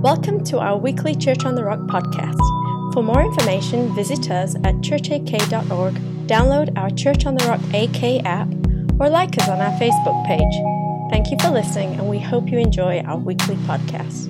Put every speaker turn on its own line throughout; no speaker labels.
Welcome to our weekly Church on the Rock podcast. For more information, visit us at churchak.org, download our Church on the Rock AK app, or like us on our Facebook page. Thank you for listening, and we hope you enjoy our weekly podcast.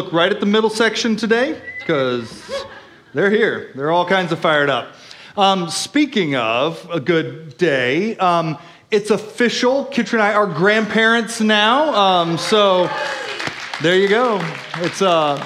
Look right at the middle section today because they're here. They're all kinds of fired up. Um, speaking of a good day, um, it's official. Kitra and I are grandparents now. Um, so there you go. It's uh,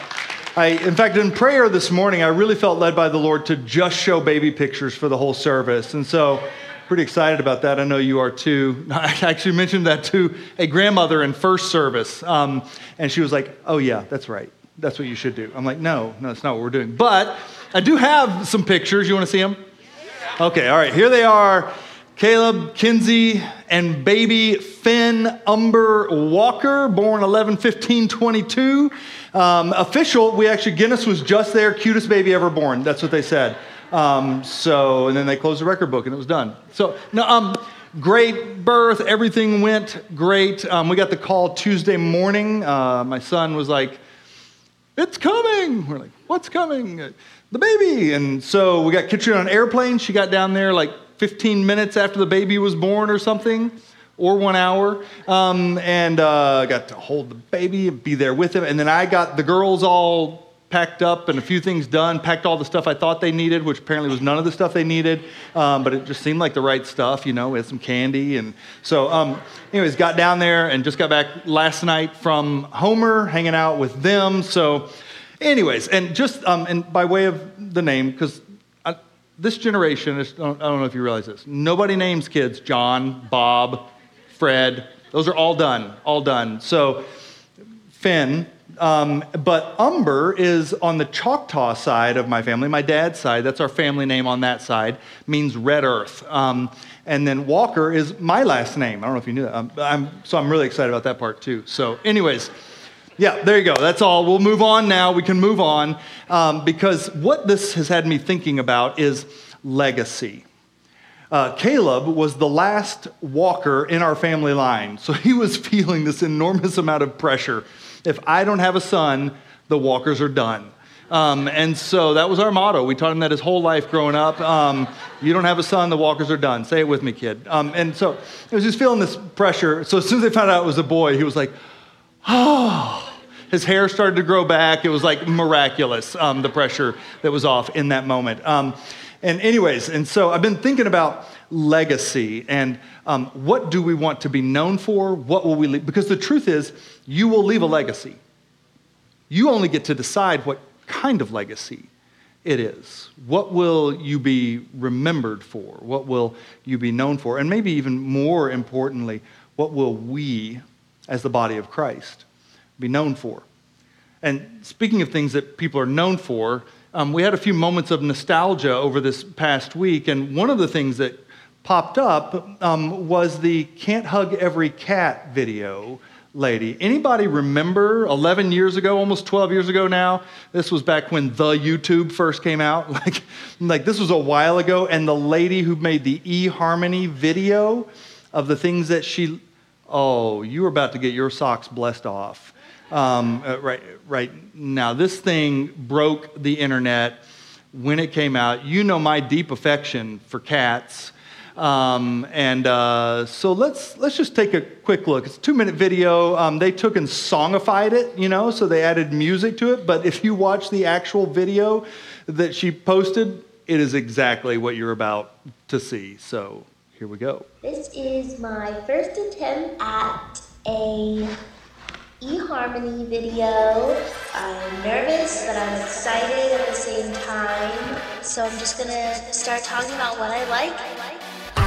I, in fact, in prayer this morning, I really felt led by the Lord to just show baby pictures for the whole service, and so pretty excited about that. I know you are too. I actually mentioned that to a grandmother in first service, um, and she was like, "Oh yeah, that's right. That's what you should do." I'm like, "No, no, that's not what we're doing." But I do have some pictures. You want to see them? Okay, all right. Here they are. Caleb, Kinsey, and baby Finn Umber Walker, born 11 15 22. Um, official, we actually, Guinness was just there, cutest baby ever born. That's what they said. Um, so, and then they closed the record book and it was done. So, no, um, great birth. Everything went great. Um, we got the call Tuesday morning. Uh, my son was like, it's coming. We're like, what's coming? The baby. And so we got Kitri on an airplane. She got down there like 15 minutes after the baby was born or something, or one hour. Um, and uh, got to hold the baby and be there with him. And then I got the girls all packed up and a few things done, packed all the stuff I thought they needed, which apparently was none of the stuff they needed, um, but it just seemed like the right stuff, you know, we had some candy. And so, um, anyways, got down there and just got back last night from Homer, hanging out with them. So, anyways, and just, um, and by way of the name, because this generation, is, I don't know if you realize this, nobody names kids John, Bob, Fred. Those are all done, all done. So, Finn, um, but Umber is on the Choctaw side of my family, my dad's side. That's our family name on that side, means red earth. Um, and then Walker is my last name. I don't know if you knew that. Um, I'm, so I'm really excited about that part too. So, anyways, yeah, there you go. That's all. We'll move on now. We can move on um, because what this has had me thinking about is legacy. Uh, Caleb was the last walker in our family line, so he was feeling this enormous amount of pressure if I don't have a son, the walkers are done. Um, and so that was our motto. We taught him that his whole life growing up. Um, you don't have a son, the walkers are done. Say it with me, kid. Um, and so he was just feeling this pressure. So as soon as they found out it was a boy, he was like, oh. His hair started to grow back. It was like miraculous, um, the pressure that was off in that moment. Um, and, anyways, and so I've been thinking about legacy and um, what do we want to be known for? What will we leave? Because the truth is, you will leave a legacy. You only get to decide what kind of legacy it is. What will you be remembered for? What will you be known for? And maybe even more importantly, what will we, as the body of Christ, be known for? And speaking of things that people are known for, um, we had a few moments of nostalgia over this past week, and one of the things that popped up um, was the Can't Hug Every Cat video lady. Anybody remember 11 years ago, almost 12 years ago now? This was back when the YouTube first came out. Like, like this was a while ago. And the lady who made the eHarmony video of the things that she, oh, you were about to get your socks blessed off. Um, uh, right, right now, this thing broke the internet when it came out. You know my deep affection for cats. Um, and uh, so let's let's just take a quick look. It's a two minute video. Um, they took and songified it, you know, so they added music to it. But if you watch the actual video that she posted, it is exactly what you're about to see. So here we go.
This is my first attempt at a eHarmony video. I'm nervous, but I'm excited at the same time. So I'm just gonna start talking about what I like.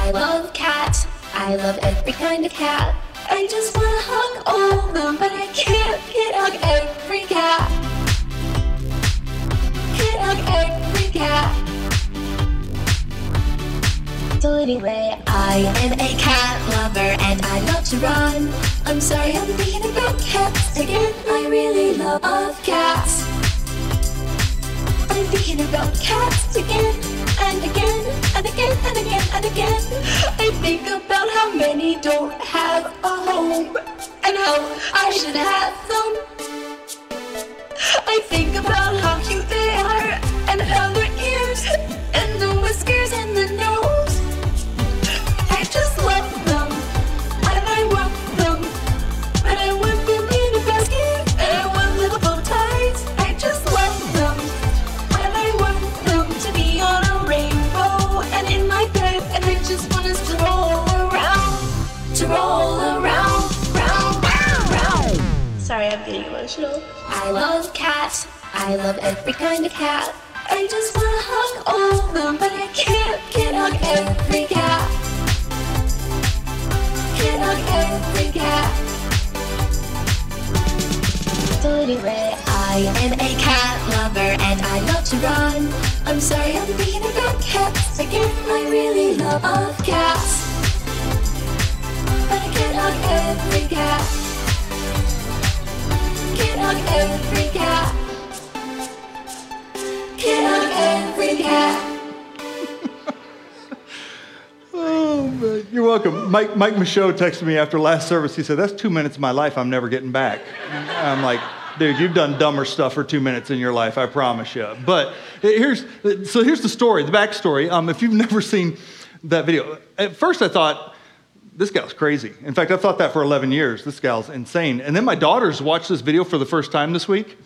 I love cats. I love every kind of cat. I just wanna hug all of them, but I can't. get hug every cat. Can't hug every cat. So anyway, I am a cat lover and I love to run. I'm sorry, I'm thinking about cats again. I really love cats. I'm thinking about cats again and again and again and again and again. I think about how many don't have a home and how I should have some. I think about how love every kind of cat. I just wanna hug all of them, but I can't, can't hug every cat. Can't hug every cat. So anyway, I am a cat lover and I love to run. I'm sorry I'm thinking about cats again. I really love cats. But I can't hug every cat. Can't hug every cat. Every cat.
Oh, man. you're welcome. Mike, Mike Michaud texted me after last service. He said, That's two minutes of my life I'm never getting back. I'm like, Dude, you've done dumber stuff for two minutes in your life, I promise you. But here's, so here's the story, the backstory. Um, if you've never seen that video, at first I thought, this gal's crazy. In fact, I've thought that for 11 years. This gal's insane. And then my daughters watched this video for the first time this week.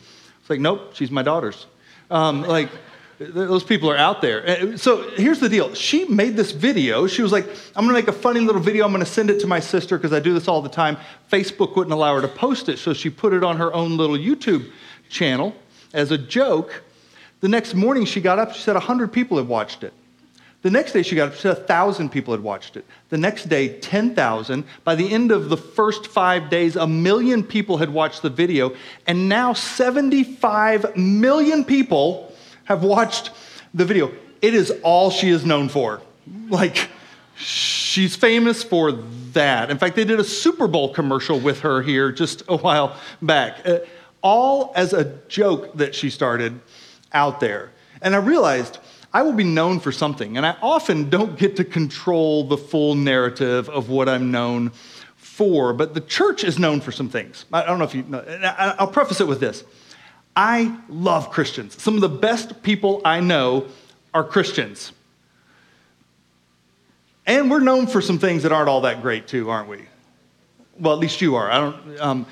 It's like, nope, she's my daughter's. Um, like, those people are out there. So here's the deal. She made this video. She was like, I'm going to make a funny little video. I'm going to send it to my sister because I do this all the time. Facebook wouldn't allow her to post it. So she put it on her own little YouTube channel as a joke. The next morning she got up, she said 100 people had watched it. The next day she got up, said 1,000 people had watched it. The next day, 10,000. By the end of the first five days, a million people had watched the video. And now 75 million people have watched the video. It is all she is known for. Like, she's famous for that. In fact, they did a Super Bowl commercial with her here just a while back. Uh, all as a joke that she started out there. And I realized I will be known for something, and I often don't get to control the full narrative of what I'm known for, but the church is known for some things. I don't know if you know, I'll preface it with this. I love Christians. Some of the best people I know are Christians. And we're known for some things that aren't all that great, too, aren't we? Well, at least you are. I don't. Um,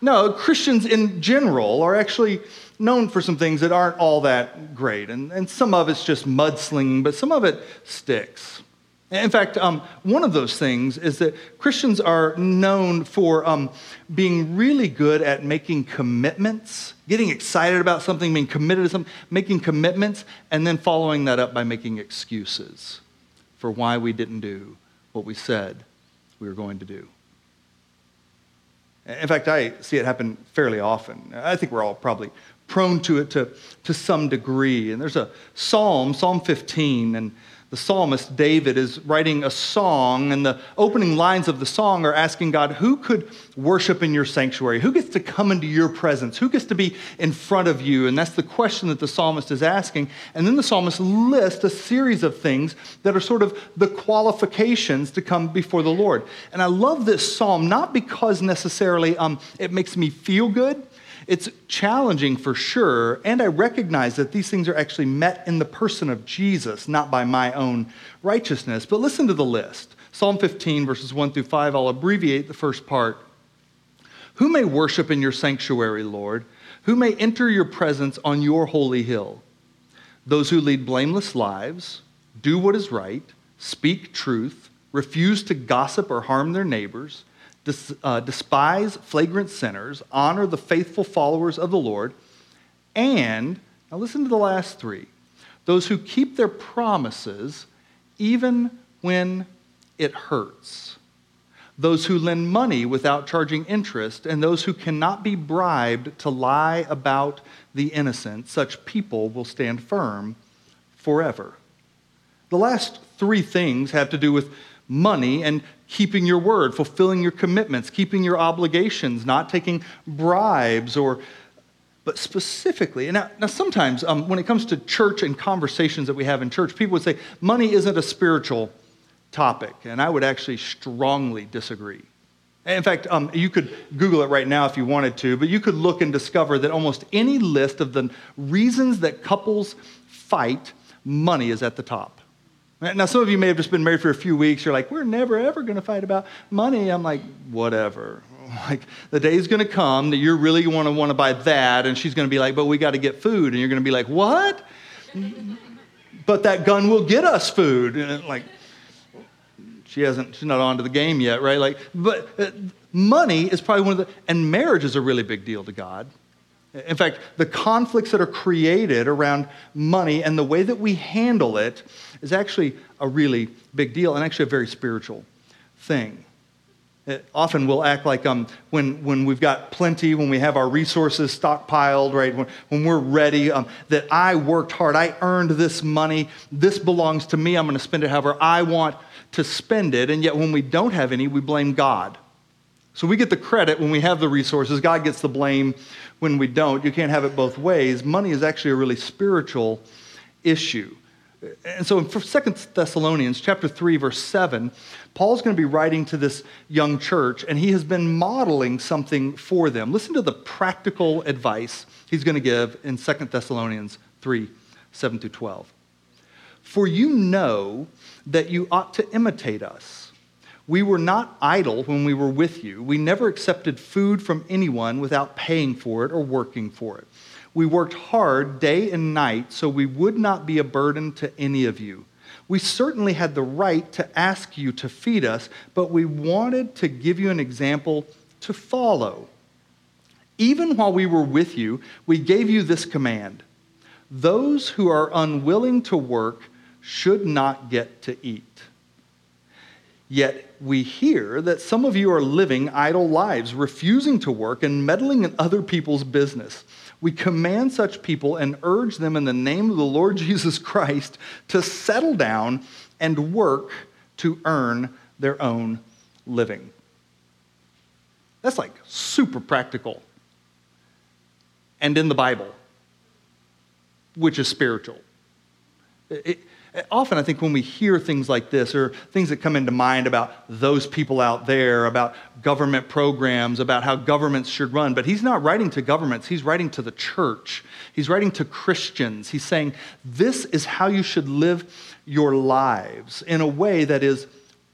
no, Christians in general are actually known for some things that aren't all that great. And, and some of it's just mudslinging, but some of it sticks. In fact, um, one of those things is that Christians are known for um, being really good at making commitments, getting excited about something, being committed to something, making commitments, and then following that up by making excuses for why we didn't do what we said we were going to do. In fact, I see it happen fairly often. I think we're all probably prone to it to, to some degree. And there's a psalm, Psalm 15, and the psalmist David is writing a song, and the opening lines of the song are asking God, Who could worship in your sanctuary? Who gets to come into your presence? Who gets to be in front of you? And that's the question that the psalmist is asking. And then the psalmist lists a series of things that are sort of the qualifications to come before the Lord. And I love this psalm, not because necessarily um, it makes me feel good. It's challenging for sure, and I recognize that these things are actually met in the person of Jesus, not by my own righteousness. But listen to the list Psalm 15, verses 1 through 5. I'll abbreviate the first part. Who may worship in your sanctuary, Lord? Who may enter your presence on your holy hill? Those who lead blameless lives, do what is right, speak truth, refuse to gossip or harm their neighbors uh, despise flagrant sinners, honor the faithful followers of the Lord, and, now listen to the last three those who keep their promises even when it hurts, those who lend money without charging interest, and those who cannot be bribed to lie about the innocent, such people will stand firm forever. The last three things have to do with money and keeping your word, fulfilling your commitments, keeping your obligations, not taking bribes or but specifically, and now, now sometimes um, when it comes to church and conversations that we have in church, people would say money isn't a spiritual topic, and I would actually strongly disagree. In fact, um, you could Google it right now if you wanted to, but you could look and discover that almost any list of the reasons that couples fight, money is at the top. Now, some of you may have just been married for a few weeks. You're like, we're never, ever going to fight about money. I'm like, whatever. Like, the day's going to come that you're really going to want to buy that. And she's going to be like, but we got to get food. And you're going to be like, what? but that gun will get us food. And like, she hasn't, she's not on to the game yet, right? Like, but uh, money is probably one of the, and marriage is a really big deal to God. In fact, the conflicts that are created around money and the way that we handle it is actually a really big deal and actually a very spiritual thing. It often we'll act like um, when, when we've got plenty, when we have our resources stockpiled, right? When, when we're ready, um, that I worked hard, I earned this money, this belongs to me, I'm going to spend it however I want to spend it. And yet when we don't have any, we blame God. So we get the credit when we have the resources, God gets the blame when we don't. You can't have it both ways. Money is actually a really spiritual issue. And so in 2 Thessalonians chapter 3 verse 7, Paul's going to be writing to this young church and he has been modeling something for them. Listen to the practical advice he's going to give in 2 Thessalonians 3 7 through 12. For you know that you ought to imitate us we were not idle when we were with you. We never accepted food from anyone without paying for it or working for it. We worked hard day and night so we would not be a burden to any of you. We certainly had the right to ask you to feed us, but we wanted to give you an example to follow. Even while we were with you, we gave you this command those who are unwilling to work should not get to eat. Yet we hear that some of you are living idle lives, refusing to work and meddling in other people's business. We command such people and urge them in the name of the Lord Jesus Christ to settle down and work to earn their own living. That's like super practical and in the Bible, which is spiritual. It, often I think when we hear things like this or things that come into mind about those people out there, about government programs, about how governments should run, but he's not writing to governments, he's writing to the church. He's writing to Christians. He's saying, This is how you should live your lives in a way that is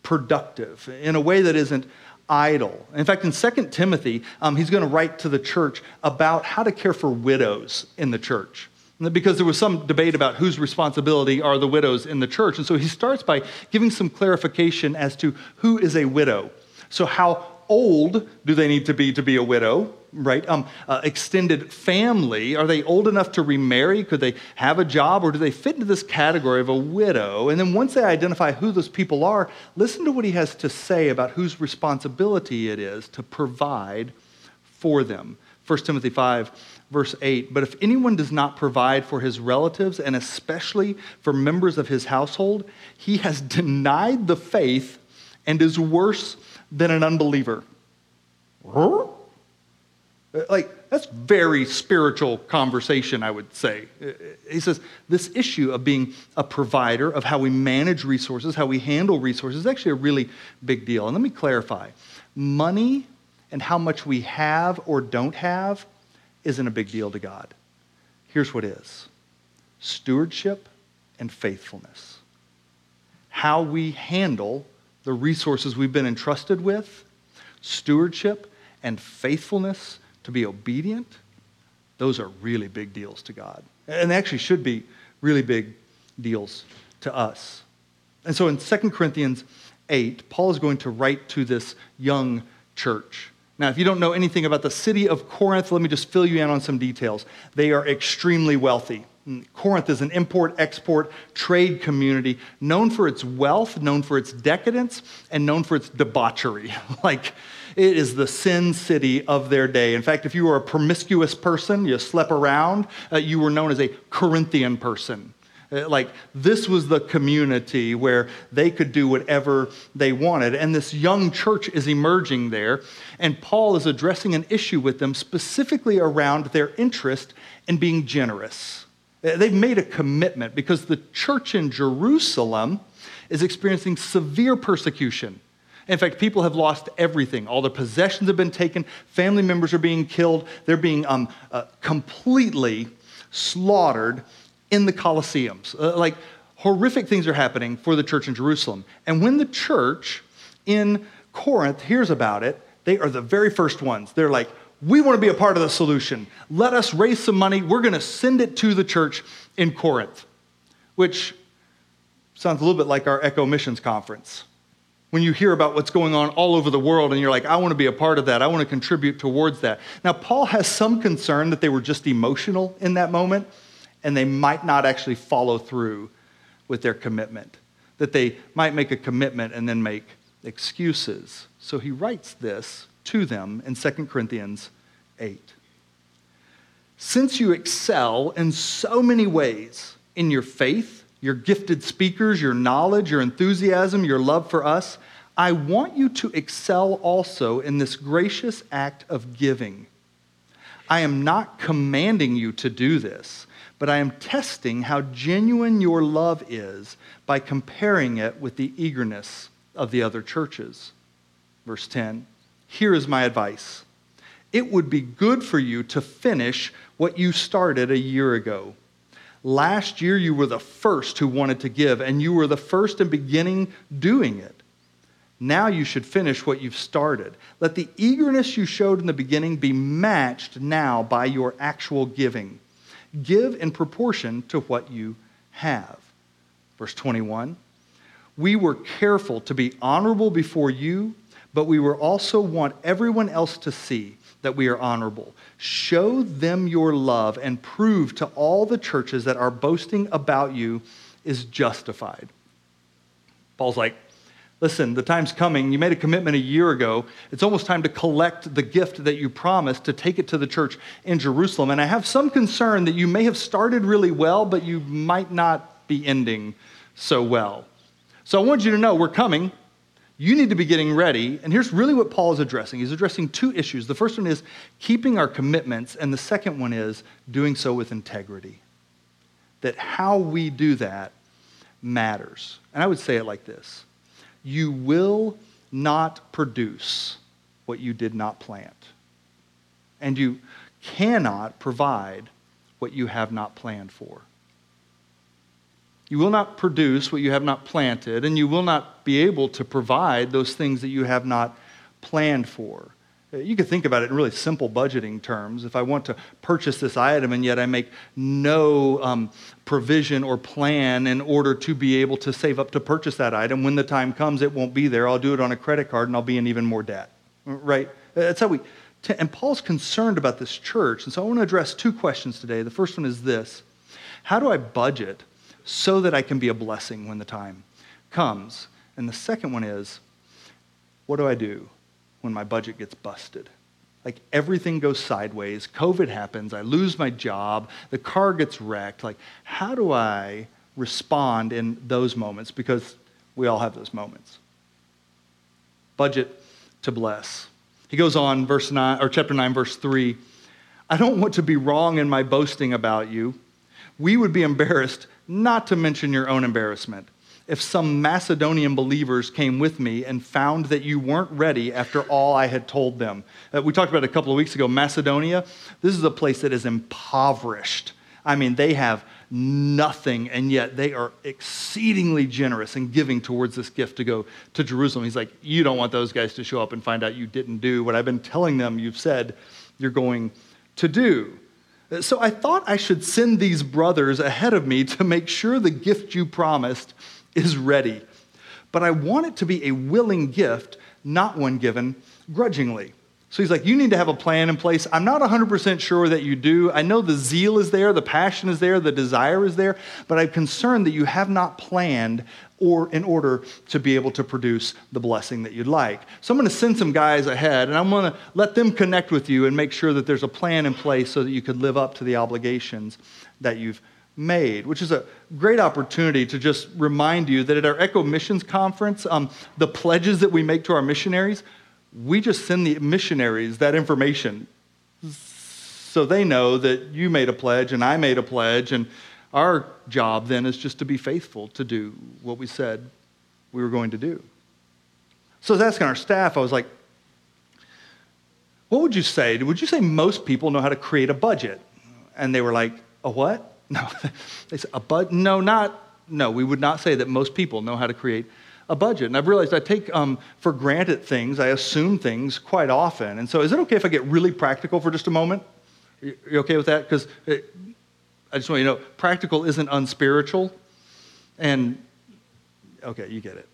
productive, in a way that isn't idle. In fact, in 2 Timothy, um, he's going to write to the church about how to care for widows in the church because there was some debate about whose responsibility are the widows in the church. And so he starts by giving some clarification as to who is a widow. So, how old do they need to be to be a widow? Right? Um, uh, extended family, are they old enough to remarry? Could they have a job or do they fit into this category of a widow? And then once they identify who those people are, listen to what he has to say about whose responsibility it is to provide for them. 1 Timothy 5 verse 8 But if anyone does not provide for his relatives, and especially for members of his household, he has denied the faith and is worse than an unbeliever. Like, that's very spiritual conversation, I would say. He says this issue of being a provider, of how we manage resources, how we handle resources, is actually a really big deal. And let me clarify money and how much we have or don't have isn't a big deal to God. Here's what is stewardship and faithfulness. How we handle the resources we've been entrusted with, stewardship and faithfulness to be obedient, those are really big deals to God. And they actually should be really big deals to us. And so in 2 Corinthians 8, Paul is going to write to this young church. Now, if you don't know anything about the city of Corinth, let me just fill you in on some details. They are extremely wealthy. Corinth is an import export trade community known for its wealth, known for its decadence, and known for its debauchery. like, it is the sin city of their day. In fact, if you were a promiscuous person, you slept around, uh, you were known as a Corinthian person. Uh, Like, this was the community where they could do whatever they wanted. And this young church is emerging there. And Paul is addressing an issue with them specifically around their interest in being generous. Uh, They've made a commitment because the church in Jerusalem is experiencing severe persecution. In fact, people have lost everything. All their possessions have been taken. Family members are being killed. They're being um, uh, completely slaughtered in the Colosseums. Uh, like horrific things are happening for the church in Jerusalem. And when the church in Corinth hears about it, they are the very first ones. They're like, we want to be a part of the solution. Let us raise some money. We're going to send it to the church in Corinth, which sounds a little bit like our Echo Missions Conference when you hear about what's going on all over the world and you're like, I want to be a part of that. I want to contribute towards that. Now, Paul has some concern that they were just emotional in that moment and they might not actually follow through with their commitment, that they might make a commitment and then make excuses. So he writes this to them in 2 Corinthians 8. Since you excel in so many ways in your faith, your gifted speakers, your knowledge, your enthusiasm, your love for us, I want you to excel also in this gracious act of giving. I am not commanding you to do this, but I am testing how genuine your love is by comparing it with the eagerness of the other churches. Verse 10 Here is my advice it would be good for you to finish what you started a year ago. Last year, you were the first who wanted to give, and you were the first in beginning doing it. Now you should finish what you've started. Let the eagerness you showed in the beginning be matched now by your actual giving. Give in proportion to what you have. Verse 21 We were careful to be honorable before you, but we were also want everyone else to see that we are honorable. Show them your love and prove to all the churches that our boasting about you is justified. Paul's like, listen, the time's coming. You made a commitment a year ago. It's almost time to collect the gift that you promised to take it to the church in Jerusalem. And I have some concern that you may have started really well, but you might not be ending so well. So I want you to know we're coming. You need to be getting ready. And here's really what Paul is addressing. He's addressing two issues. The first one is keeping our commitments, and the second one is doing so with integrity. That how we do that matters. And I would say it like this You will not produce what you did not plant, and you cannot provide what you have not planned for. You will not produce what you have not planted, and you will not be able to provide those things that you have not planned for. You could think about it in really simple budgeting terms. If I want to purchase this item and yet I make no um, provision or plan in order to be able to save up to purchase that item, when the time comes, it won't be there. I'll do it on a credit card and I'll be in even more debt. Right? That's how we. And Paul's concerned about this church. And so I want to address two questions today. The first one is this How do I budget so that I can be a blessing when the time comes? And the second one is, what do I do when my budget gets busted? Like everything goes sideways, COVID happens, I lose my job, the car gets wrecked. Like, how do I respond in those moments? Because we all have those moments. Budget to bless. He goes on, verse 9, or chapter 9, verse 3. I don't want to be wrong in my boasting about you. We would be embarrassed not to mention your own embarrassment. If some Macedonian believers came with me and found that you weren't ready after all I had told them. Uh, we talked about a couple of weeks ago. Macedonia, this is a place that is impoverished. I mean, they have nothing, and yet they are exceedingly generous in giving towards this gift to go to Jerusalem. He's like, You don't want those guys to show up and find out you didn't do what I've been telling them you've said you're going to do. So I thought I should send these brothers ahead of me to make sure the gift you promised is ready. But I want it to be a willing gift, not one given grudgingly. So he's like, You need to have a plan in place. I'm not 100% sure that you do. I know the zeal is there, the passion is there, the desire is there, but I'm concerned that you have not planned or in order to be able to produce the blessing that you'd like. So I'm going to send some guys ahead and I'm going to let them connect with you and make sure that there's a plan in place so that you could live up to the obligations that you've made, which is a great opportunity to just remind you that at our Echo Missions Conference, um, the pledges that we make to our missionaries, we just send the missionaries that information so they know that you made a pledge and I made a pledge, and our job then is just to be faithful to do what we said we were going to do. So I was asking our staff, I was like, what would you say? Would you say most people know how to create a budget? And they were like, a what? No, they said, a bud? No, not, no, we would not say that most people know how to create a budget. And I've realized I take um, for granted things, I assume things quite often. And so is it okay if I get really practical for just a moment? You okay with that? Because I just want you to know, practical isn't unspiritual. And, okay, you get it.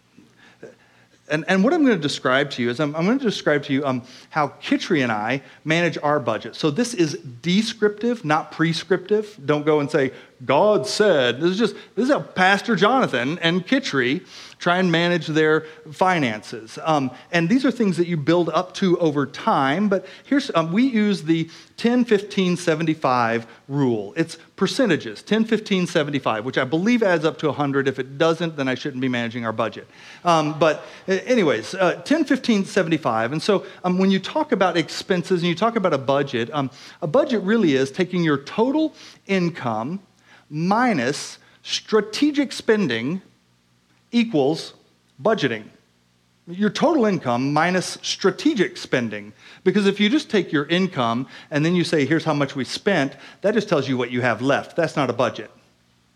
And, and what I'm going to describe to you is I'm, I'm going to describe to you um, how Kitri and I manage our budget. So this is descriptive, not prescriptive. Don't go and say, God said. This is just, this is how Pastor Jonathan and Kitri try and manage their finances. Um, and these are things that you build up to over time. But here's, um, we use the 10, 15, 75 rule. It's percentages 10, 15, 75, which I believe adds up to 100. If it doesn't, then I shouldn't be managing our budget. Um, but, anyways, uh, 10, 15, 75. And so um, when you talk about expenses and you talk about a budget, um, a budget really is taking your total income minus strategic spending equals budgeting. Your total income minus strategic spending. Because if you just take your income and then you say, here's how much we spent, that just tells you what you have left. That's not a budget.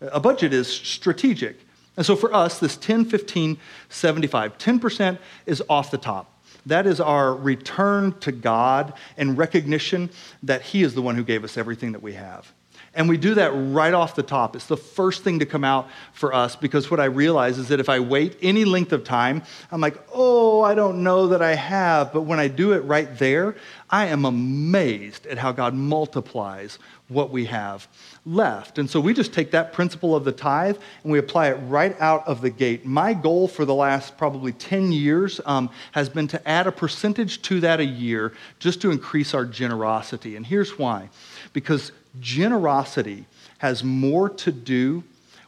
A budget is strategic. And so for us, this 10, 15, 75, 10% is off the top. That is our return to God and recognition that He is the one who gave us everything that we have. And we do that right off the top. It's the first thing to come out for us because what I realize is that if I wait any length of time, I'm like, oh, I don't know that I have. But when I do it right there, I am amazed at how God multiplies what we have left. And so we just take that principle of the tithe and we apply it right out of the gate. My goal for the last probably 10 years um, has been to add a percentage to that a year just to increase our generosity. And here's why because generosity has more to do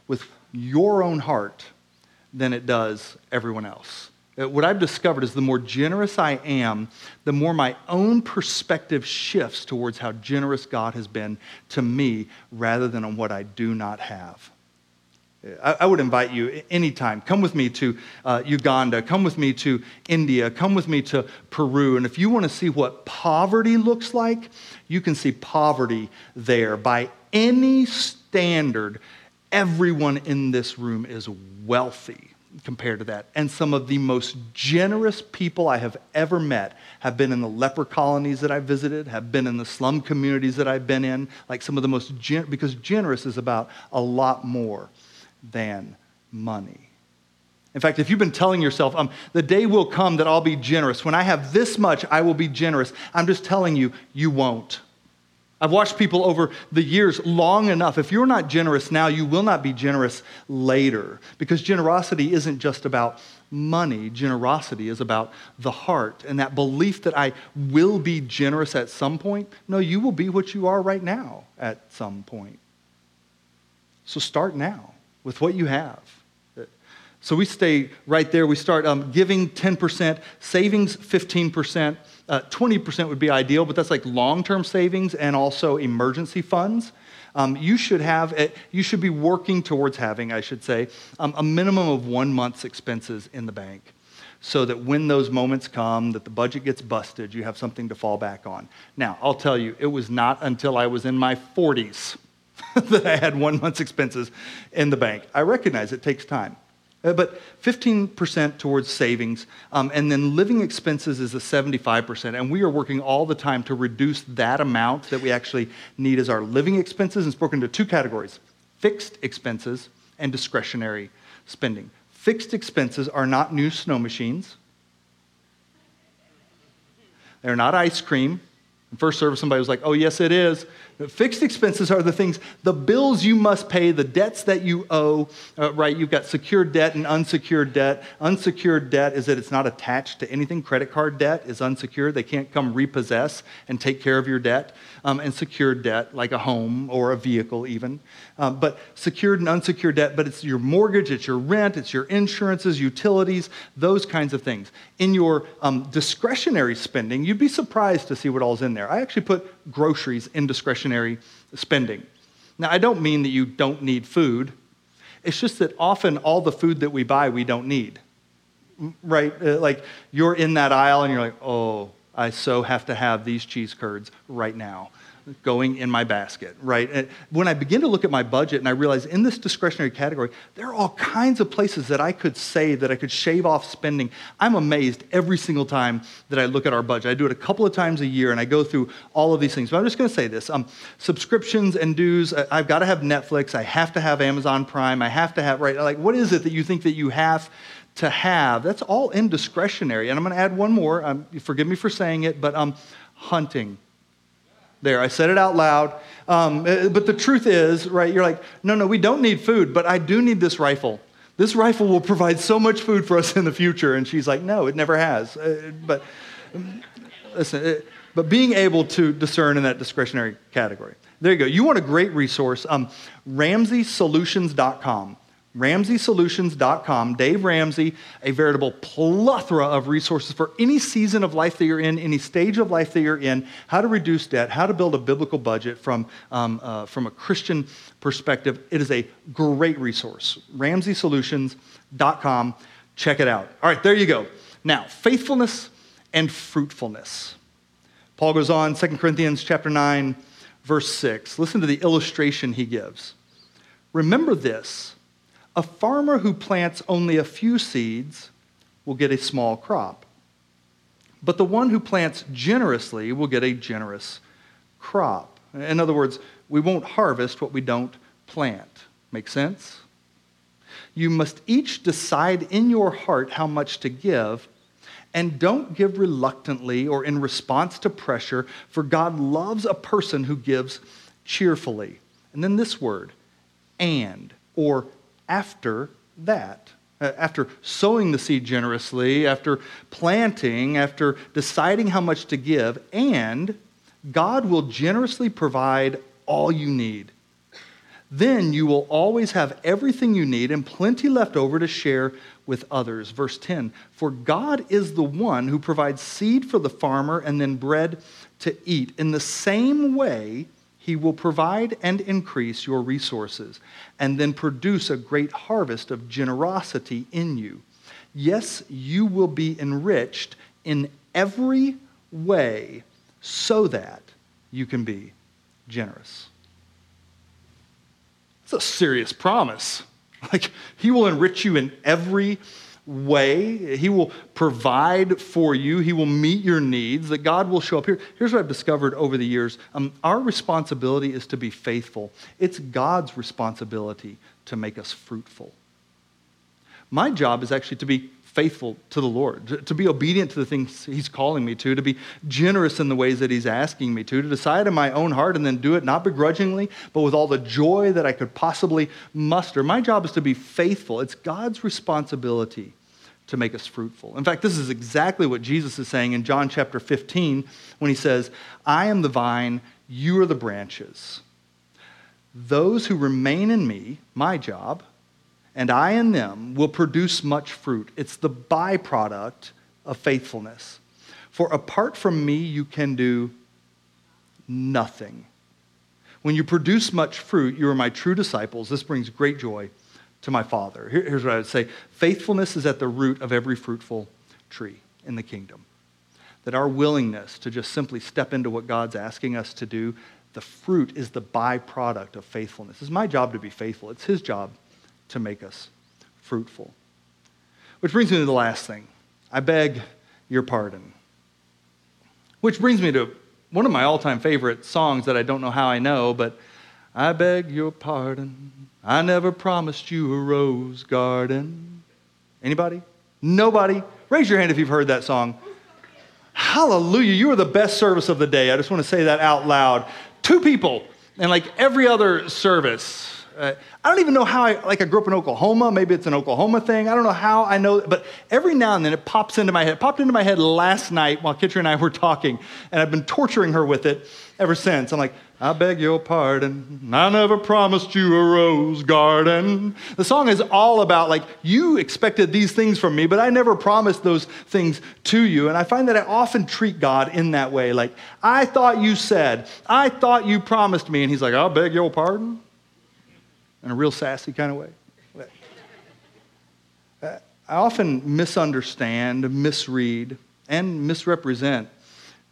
with your own heart than it does everyone else. Uh, what I've discovered is the more generous I am, the more my own perspective shifts towards how generous God has been to me rather than on what I do not have. I, would invite you anytime. Come with me to uh, Uganda. Come with me to India. Come with me to Peru. And if you want to see what poverty looks like, you can see poverty there. By any standard, everyone in this room is wealthy compared to that. And some of the most generous people I have ever met have been in the leper colonies that I visited, have been in the slum communities that I've been in, like some of the most, gen- because generous is about a lot more than money. In fact, if you've been telling yourself, um, the day will come that I'll be generous, when I have this much, I will be generous, I'm just telling you, you won't. I've watched people over the years long enough. If you're not generous now, you will not be generous later. Because generosity isn't just about money, generosity is about the heart and that belief that I will be generous at some point. No, you will be what you are right now at some point. So start now with what you have. So we stay right there. We start um, giving 10%, savings 15%. Uh, 20% would be ideal, but that's like long term savings and also emergency funds. Um, you should have, a, you should be working towards having, I should say, um, a minimum of one month's expenses in the bank so that when those moments come that the budget gets busted, you have something to fall back on. Now, I'll tell you, it was not until I was in my 40s that I had one month's expenses in the bank. I recognize it takes time. Uh, but 15% towards savings, um, and then living expenses is a 75%. And we are working all the time to reduce that amount that we actually need as our living expenses, and it's broken into two categories fixed expenses and discretionary spending. Fixed expenses are not new snow machines, they're not ice cream. In first service, somebody was like, oh, yes, it is. Fixed expenses are the things, the bills you must pay, the debts that you owe, uh, right? You've got secured debt and unsecured debt. Unsecured debt is that it's not attached to anything. Credit card debt is unsecured. They can't come repossess and take care of your debt. Um, and secured debt, like a home or a vehicle, even. Um, but secured and unsecured debt, but it's your mortgage, it's your rent, it's your insurances, utilities, those kinds of things. In your um, discretionary spending, you'd be surprised to see what all's in there. I actually put groceries in discretionary spending. Now, I don't mean that you don't need food. It's just that often all the food that we buy, we don't need. Right? Uh, like you're in that aisle and you're like, oh, I so have to have these cheese curds right now going in my basket, right? And when I begin to look at my budget and I realize in this discretionary category, there are all kinds of places that I could save, that I could shave off spending. I'm amazed every single time that I look at our budget. I do it a couple of times a year and I go through all of these things. But I'm just going to say this um, subscriptions and dues, I've got to have Netflix, I have to have Amazon Prime, I have to have, right? Like, what is it that you think that you have? To have, that's all indiscretionary. And I'm going to add one more. Um, forgive me for saying it, but um, hunting there. I said it out loud. Um, eh, but the truth is, right, you're like, no, no, we don't need food, but I do need this rifle. This rifle will provide so much food for us in the future. And she's like, no, it never has. Uh, but listen, it, eh, but being able to discern in that discretionary category. There you go. You want a great resource. Um, RamseySolutions.com. RamseySolutions.com, Dave Ramsey, a veritable plethora of resources for any season of life that you're in, any stage of life that you're in, how to reduce debt, how to build a biblical budget from, um, uh, from a Christian perspective. It is a great resource. RamseySolutions.com. Check it out. All right, there you go. Now, faithfulness and fruitfulness. Paul goes on, 2 Corinthians chapter 9, verse 6. Listen to the illustration he gives. Remember this a farmer who plants only a few seeds will get a small crop. But the one who plants generously will get a generous crop. In other words, we won't harvest what we don't plant. Make sense? You must each decide in your heart how much to give, and don't give reluctantly or in response to pressure, for God loves a person who gives cheerfully. And then this word, and, or after that. Uh, after sowing the seed generously, after planting, after deciding how much to give, and God will generously provide all you need. Then you will always have everything you need and plenty left over to share with others. Verse 10 For God is the one who provides seed for the farmer and then bread to eat. In the same way, he will provide and increase your resources and then produce a great harvest of generosity in you. Yes, you will be enriched in every way so that you can be generous. It's a serious promise. Like, he will enrich you in every way. He will provide for you. He will meet your needs. That God will show up. Here, here's what I've discovered over the years um, our responsibility is to be faithful, it's God's responsibility to make us fruitful. My job is actually to be faithful to the Lord, to, be obedient to the things He's calling me to, to be generous in the ways that He's asking me to, to decide in my own heart and then do it not begrudgingly, but with all the joy that I could possibly muster. My job is to be faithful. It's God's responsibility to make us fruitful. In fact, this is exactly what Jesus is saying in John chapter 15 when he says, I am the vine, you are the branches. Those who remain in me, my job, and I in them will produce much fruit. It's the byproduct of faithfulness. For apart from me, you can do nothing. When you produce much fruit, you are my true disciples. This brings great joy to my Father. here's what I would say faithfulness is at the root of every fruitful tree in the kingdom. That our willingness to just simply step into what God's asking us to do, the fruit is the byproduct of faithfulness. It's my job to be faithful, it's His job to make us fruitful. Which brings me to the last thing. I beg your pardon. Which brings me to one of my all time favorite songs that I don't know how I know, but I beg your pardon. I never promised you a rose garden. Anybody? Nobody? Raise your hand if you've heard that song. Hallelujah. You are the best service of the day. I just want to say that out loud. two people, and like every other service. Uh, I don't even know how I, like I grew up in Oklahoma. Maybe it's an Oklahoma thing. I don't know how I know, but every now and then it pops into my head. It popped into my head last night while Kitri and I were talking, and I've been torturing her with it ever since. I'm like, I beg your pardon. I never promised you a rose garden. The song is all about like, you expected these things from me, but I never promised those things to you. And I find that I often treat God in that way. Like, I thought you said, I thought you promised me. And he's like, I beg your pardon. In a real sassy kind of way. I often misunderstand, misread, and misrepresent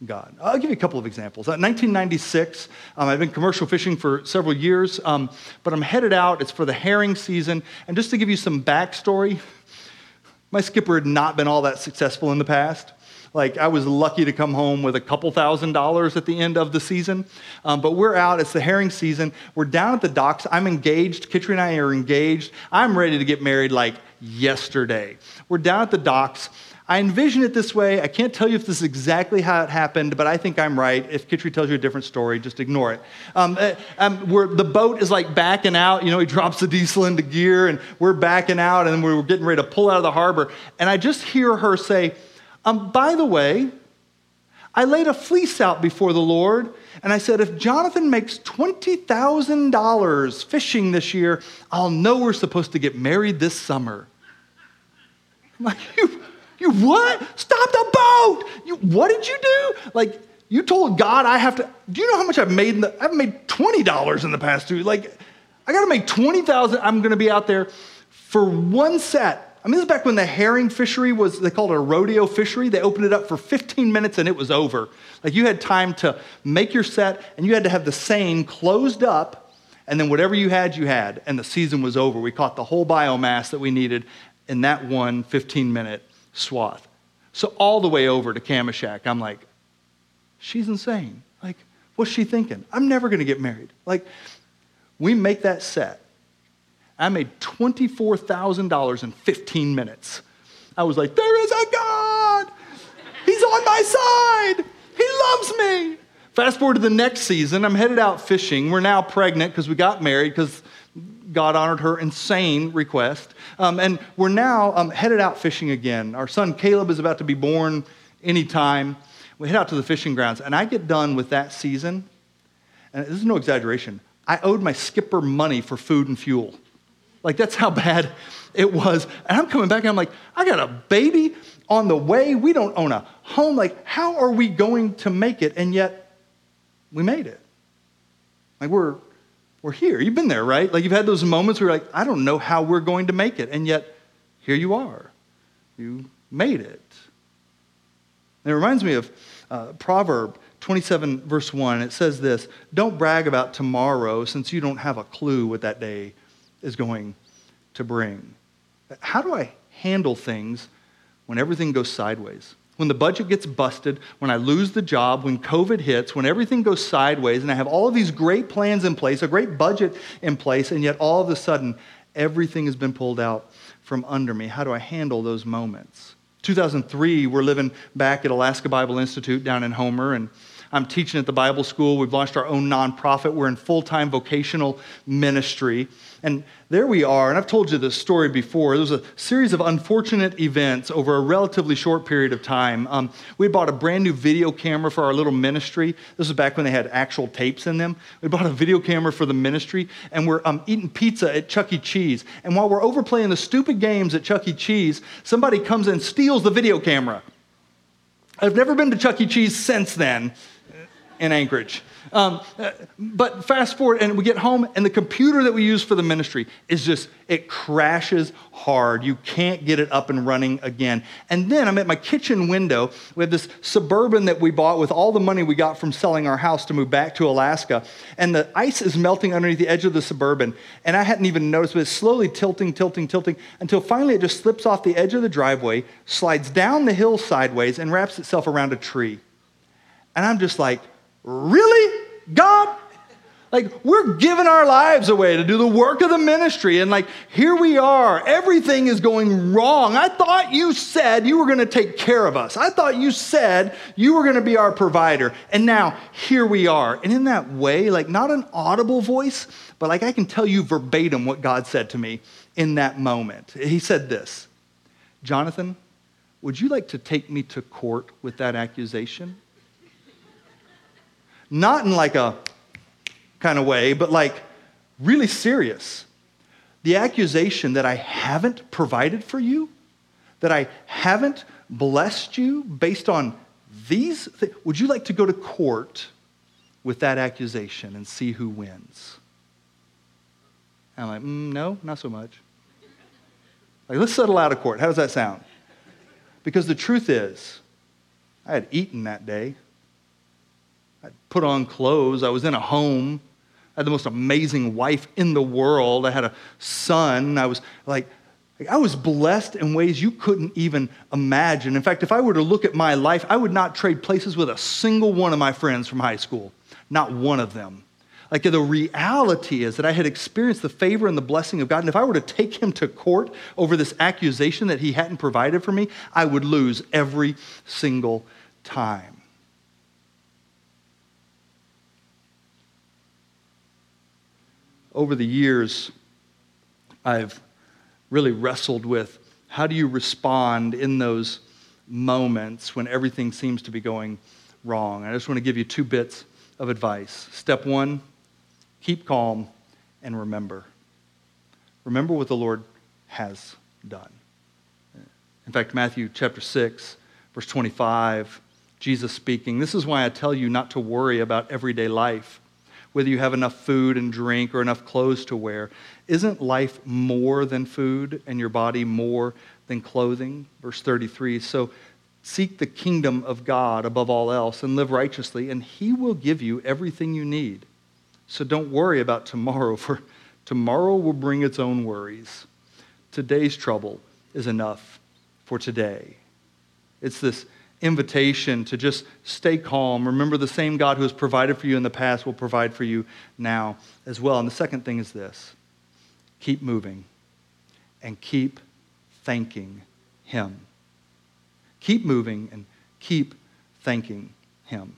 God. I'll give you a couple of examples. Uh, 1996, um, I've been commercial fishing for several years, um, but I'm headed out. It's for the herring season. And just to give you some backstory, my skipper had not been all that successful in the past. Like, I was lucky to come home with a couple thousand dollars at the end of the season. Um, but we're out, it's the herring season. We're down at the docks. I'm engaged. Kitri and I are engaged. I'm ready to get married like yesterday. We're down at the docks. I envision it this way. I can't tell you if this is exactly how it happened, but I think I'm right. If Kitri tells you a different story, just ignore it. Um, uh, um, the boat is like backing out. You know, he drops the diesel into gear, and we're backing out, and we're getting ready to pull out of the harbor. And I just hear her say, um, By the way, I laid a fleece out before the Lord, and I said, If Jonathan makes $20,000 fishing this year, I'll know we're supposed to get married this summer. I'm like, you you what? Stop the boat! You what did you do? Like you told God I have to. Do you know how much I've made? In the, I've made twenty dollars in the past two. Like I got to make twenty thousand. I'm going to be out there for one set. I mean, this is back when the herring fishery was, they called it a rodeo fishery. They opened it up for 15 minutes and it was over. Like you had time to make your set and you had to have the seine closed up and then whatever you had, you had. And the season was over. We caught the whole biomass that we needed in that one 15 minute swath. So all the way over to Kamishak, I'm like, she's insane. Like, what's she thinking? I'm never going to get married. Like, we make that set. I made $24,000 in 15 minutes. I was like, there is a God. He's on my side. He loves me. Fast forward to the next season, I'm headed out fishing. We're now pregnant because we got married because God honored her insane request. Um, and we're now um, headed out fishing again. Our son Caleb is about to be born anytime. We head out to the fishing grounds, and I get done with that season. And this is no exaggeration. I owed my skipper money for food and fuel. Like, that's how bad it was. And I'm coming back and I'm like, I got a baby on the way. We don't own a home. Like, how are we going to make it? And yet, we made it. Like, we're we're here. You've been there, right? Like you've had those moments where you're like, I don't know how we're going to make it. And yet, here you are. You made it. And it reminds me of uh, Proverb 27, verse 1. It says this Don't brag about tomorrow since you don't have a clue what that day is going to bring. How do I handle things when everything goes sideways? when the budget gets busted, when I lose the job, when COVID hits, when everything goes sideways, and I have all of these great plans in place, a great budget in place, and yet all of a sudden everything has been pulled out from under me. How do I handle those moments? 2003, we're living back at Alaska Bible Institute down in Homer, and I'm teaching at the Bible school. We've launched our own nonprofit. We're in full time vocational ministry. And there we are. And I've told you this story before. There was a series of unfortunate events over a relatively short period of time. Um, we bought a brand new video camera for our little ministry. This was back when they had actual tapes in them. We bought a video camera for the ministry, and we're um, eating pizza at Chuck E. Cheese. And while we're overplaying the stupid games at Chuck E. Cheese, somebody comes and steals the video camera. I've never been to Chuck E. Cheese since then in Anchorage. Um, but fast forward, and we get home, and the computer that we use for the ministry is just, it crashes hard. You can't get it up and running again. And then I'm at my kitchen window. We have this suburban that we bought with all the money we got from selling our house to move back to Alaska. And the ice is melting underneath the edge of the suburban. And I hadn't even noticed, but it's slowly tilting, tilting, tilting, until finally it just slips off the edge of the driveway, slides down the hill sideways, and wraps itself around a tree. And I'm just like, Really? God? Like, we're giving our lives away to do the work of the ministry. And, like, here we are. Everything is going wrong. I thought you said you were going to take care of us. I thought you said you were going to be our provider. And now, here we are. And in that way, like, not an audible voice, but like I can tell you verbatim what God said to me in that moment. He said this Jonathan, would you like to take me to court with that accusation? Not in like a kind of way, but like really serious. The accusation that I haven't provided for you, that I haven't blessed you based on these things, would you like to go to court with that accusation and see who wins? I'm like, mm, no, not so much. Like, let's settle out of court. How does that sound? Because the truth is, I had eaten that day. I put on clothes. I was in a home. I had the most amazing wife in the world. I had a son. I was like, I was blessed in ways you couldn't even imagine. In fact, if I were to look at my life, I would not trade places with a single one of my friends from high school. Not one of them. Like the reality is that I had experienced the favor and the blessing of God. And if I were to take him to court over this accusation that he hadn't provided for me, I would lose every single time. Over the years, I've really wrestled with how do you respond in those moments when everything seems to be going wrong. I just want to give you two bits of advice. Step one, Keep calm and remember. Remember what the Lord has done. In fact, Matthew chapter 6, verse 25, Jesus speaking, This is why I tell you not to worry about everyday life, whether you have enough food and drink or enough clothes to wear. Isn't life more than food and your body more than clothing? Verse 33. So seek the kingdom of God above all else and live righteously, and he will give you everything you need. So don't worry about tomorrow, for tomorrow will bring its own worries. Today's trouble is enough for today. It's this invitation to just stay calm. Remember, the same God who has provided for you in the past will provide for you now as well. And the second thing is this keep moving and keep thanking Him. Keep moving and keep thanking Him.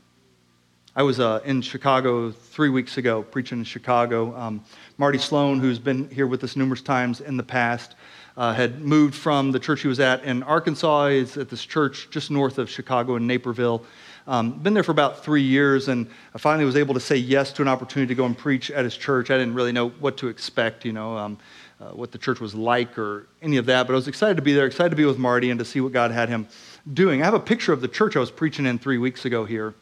I was uh, in Chicago three weeks ago, preaching in Chicago. Um, Marty Sloan, who's been here with us numerous times in the past, uh, had moved from the church he was at in Arkansas. He's at this church just north of Chicago in Naperville. Um, been there for about three years, and I finally was able to say yes to an opportunity to go and preach at his church. I didn't really know what to expect, you know, um, uh, what the church was like or any of that, but I was excited to be there, excited to be with Marty and to see what God had him doing. I have a picture of the church I was preaching in three weeks ago here.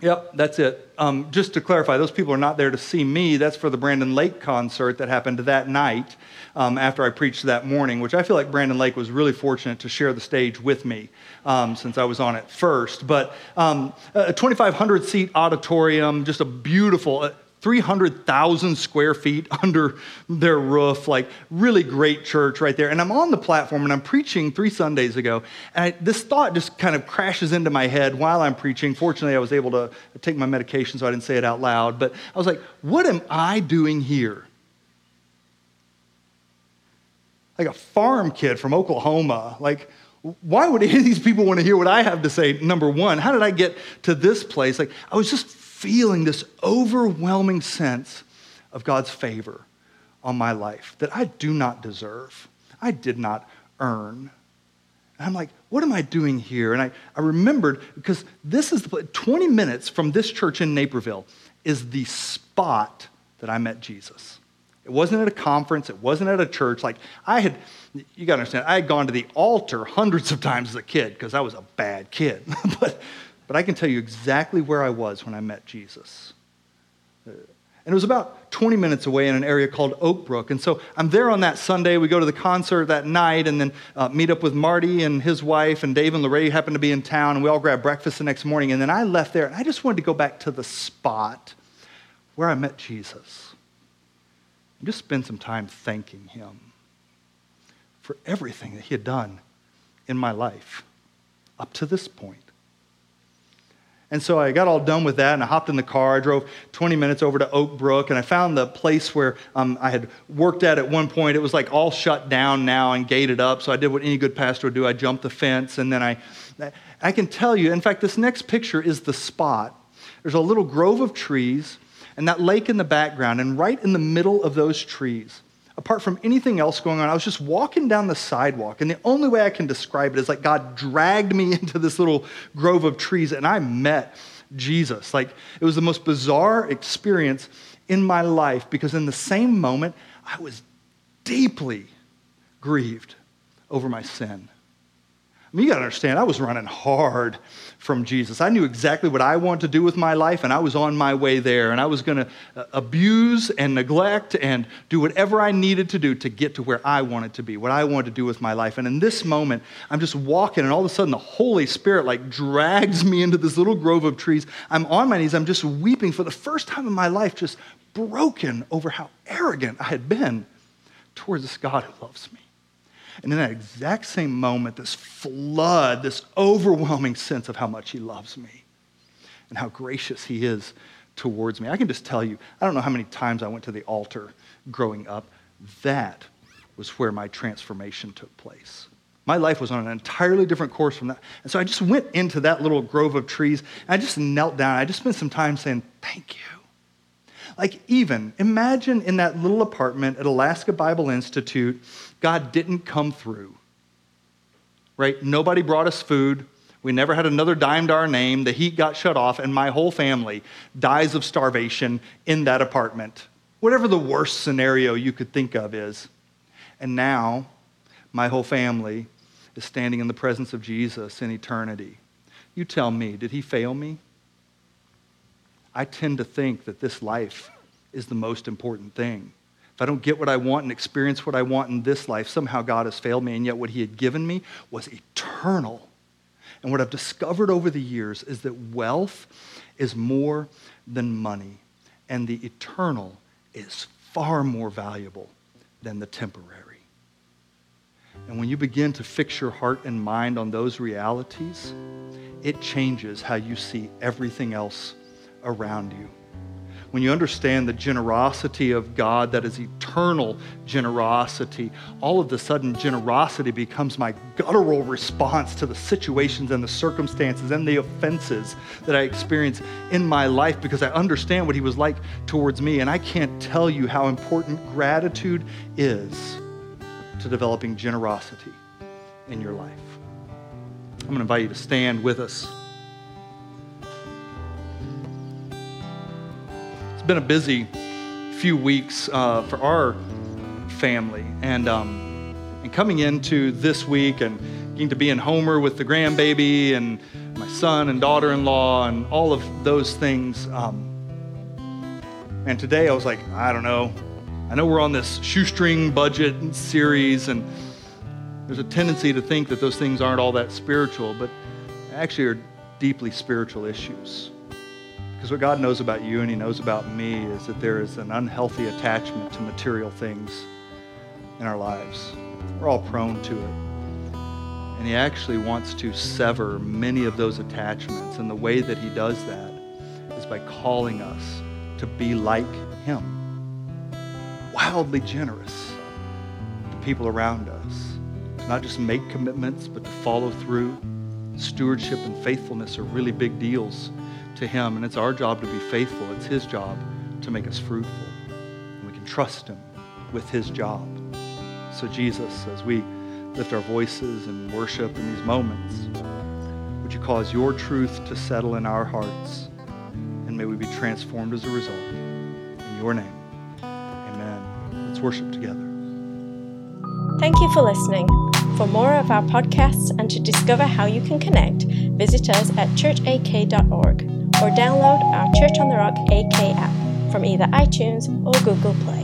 Yep, that's it. Um, just to clarify, those people are not there to see me. That's for the Brandon Lake concert that happened that night um, after I preached that morning, which I feel like Brandon Lake was really fortunate to share the stage with me um, since I was on it first. But um, a 2,500 seat auditorium, just a beautiful, 300,000 square feet under their roof, like really great church right there. And I'm on the platform and I'm preaching three Sundays ago. And I, this thought just kind of crashes into my head while I'm preaching. Fortunately, I was able to take my medication so I didn't say it out loud. But I was like, what am I doing here? Like a farm kid from Oklahoma. Like, why would any of these people want to hear what I have to say? Number one, how did I get to this place? Like, I was just feeling this overwhelming sense of God's favor on my life that I do not deserve. I did not earn. And I'm like, what am I doing here? And I, I remembered because this is the 20 minutes from this church in Naperville is the spot that I met Jesus. It wasn't at a conference, it wasn't at a church. Like I had, you gotta understand, I had gone to the altar hundreds of times as a kid because I was a bad kid. but but I can tell you exactly where I was when I met Jesus. Uh, and it was about 20 minutes away in an area called Oak Brook. And so I'm there on that Sunday. We go to the concert that night and then uh, meet up with Marty and his wife, and Dave and Lorraine happened to be in town, and we all grab breakfast the next morning. And then I left there, and I just wanted to go back to the spot where I met Jesus and just spend some time thanking him for everything that he had done in my life up to this point. And so I got all done with that and I hopped in the car. I drove 20 minutes over to Oak Brook and I found the place where um, I had worked at at one point. It was like all shut down now and gated up. So I did what any good pastor would do I jumped the fence and then I, I can tell you, in fact, this next picture is the spot. There's a little grove of trees and that lake in the background. And right in the middle of those trees, apart from anything else going on, I was just walking down the sidewalk. And the only way I can describe it is like God dragged me into this little grove of trees and I met Jesus. Like it was the most bizarre experience in my life because in the same moment, I was deeply grieved over my sin. I mean, you got to understand, I was running hard from Jesus. I knew exactly what I wanted to do with my life, and I was on my way there. And I was going to uh, abuse and neglect and do whatever I needed to do to get to where I wanted to be, what I wanted to do with my life. And in this moment, I'm just walking, and all of a sudden, the Holy Spirit like drags me into this little grove of trees. I'm on my knees, I'm just weeping for the first time in my life, just broken over how arrogant I had been towards this God who loves me. And in that exact same moment, this flood, this overwhelming sense of how much He loves me and how gracious He is towards me. I can just tell you, I don't know how many times I went to the altar growing up. That was where my transformation took place. My life was on an entirely different course from that. And so I just went into that little grove of trees and I just knelt down. I just spent some time saying, Thank you. Like, even imagine in that little apartment at Alaska Bible Institute God didn't come through. Right? Nobody brought us food. We never had another dime to our name. The heat got shut off, and my whole family dies of starvation in that apartment. Whatever the worst scenario you could think of is. And now, my whole family is standing in the presence of Jesus in eternity. You tell me, did he fail me? I tend to think that this life is the most important thing. If I don't get what I want and experience what I want in this life, somehow God has failed me, and yet what He had given me was eternal. And what I've discovered over the years is that wealth is more than money, and the eternal is far more valuable than the temporary. And when you begin to fix your heart and mind on those realities, it changes how you see everything else around you when you understand the generosity of God that is eternal generosity, all of a sudden generosity becomes my guttural response to the situations and the circumstances and the offenses that I experience in my life because I understand what He was like towards me. And I can't tell you how important gratitude is to developing generosity in your life. I'm going to invite you to stand with us. Been a busy few weeks uh, for our family, and um, and coming into this week and getting to be in Homer with the grandbaby and my son and daughter-in-law and all of those things. Um, and today I was like, I don't know. I know we're on this shoestring budget series, and there's a tendency to think that those things aren't all that spiritual, but actually are deeply spiritual issues. Because what God knows about you and He knows about me is that there is an unhealthy attachment to material things in our lives. We're all prone to it. And He actually wants to sever many of those attachments. And the way that He does that is by calling us to be like Him, wildly generous to people around us. To not just make commitments, but to follow through. Stewardship and faithfulness are really big deals to Him, and it's our job to be faithful. It's His job to make us fruitful. And we can trust Him with His job. So, Jesus, as we lift our voices and worship in these moments, would you cause your truth to settle in our hearts? And may we be transformed as a result. In your name, amen. Let's worship together.
Thank you for listening. For more of our podcasts and to discover how you can connect, visit us at churchak.org or download our Church on the Rock AK app from either iTunes or Google Play.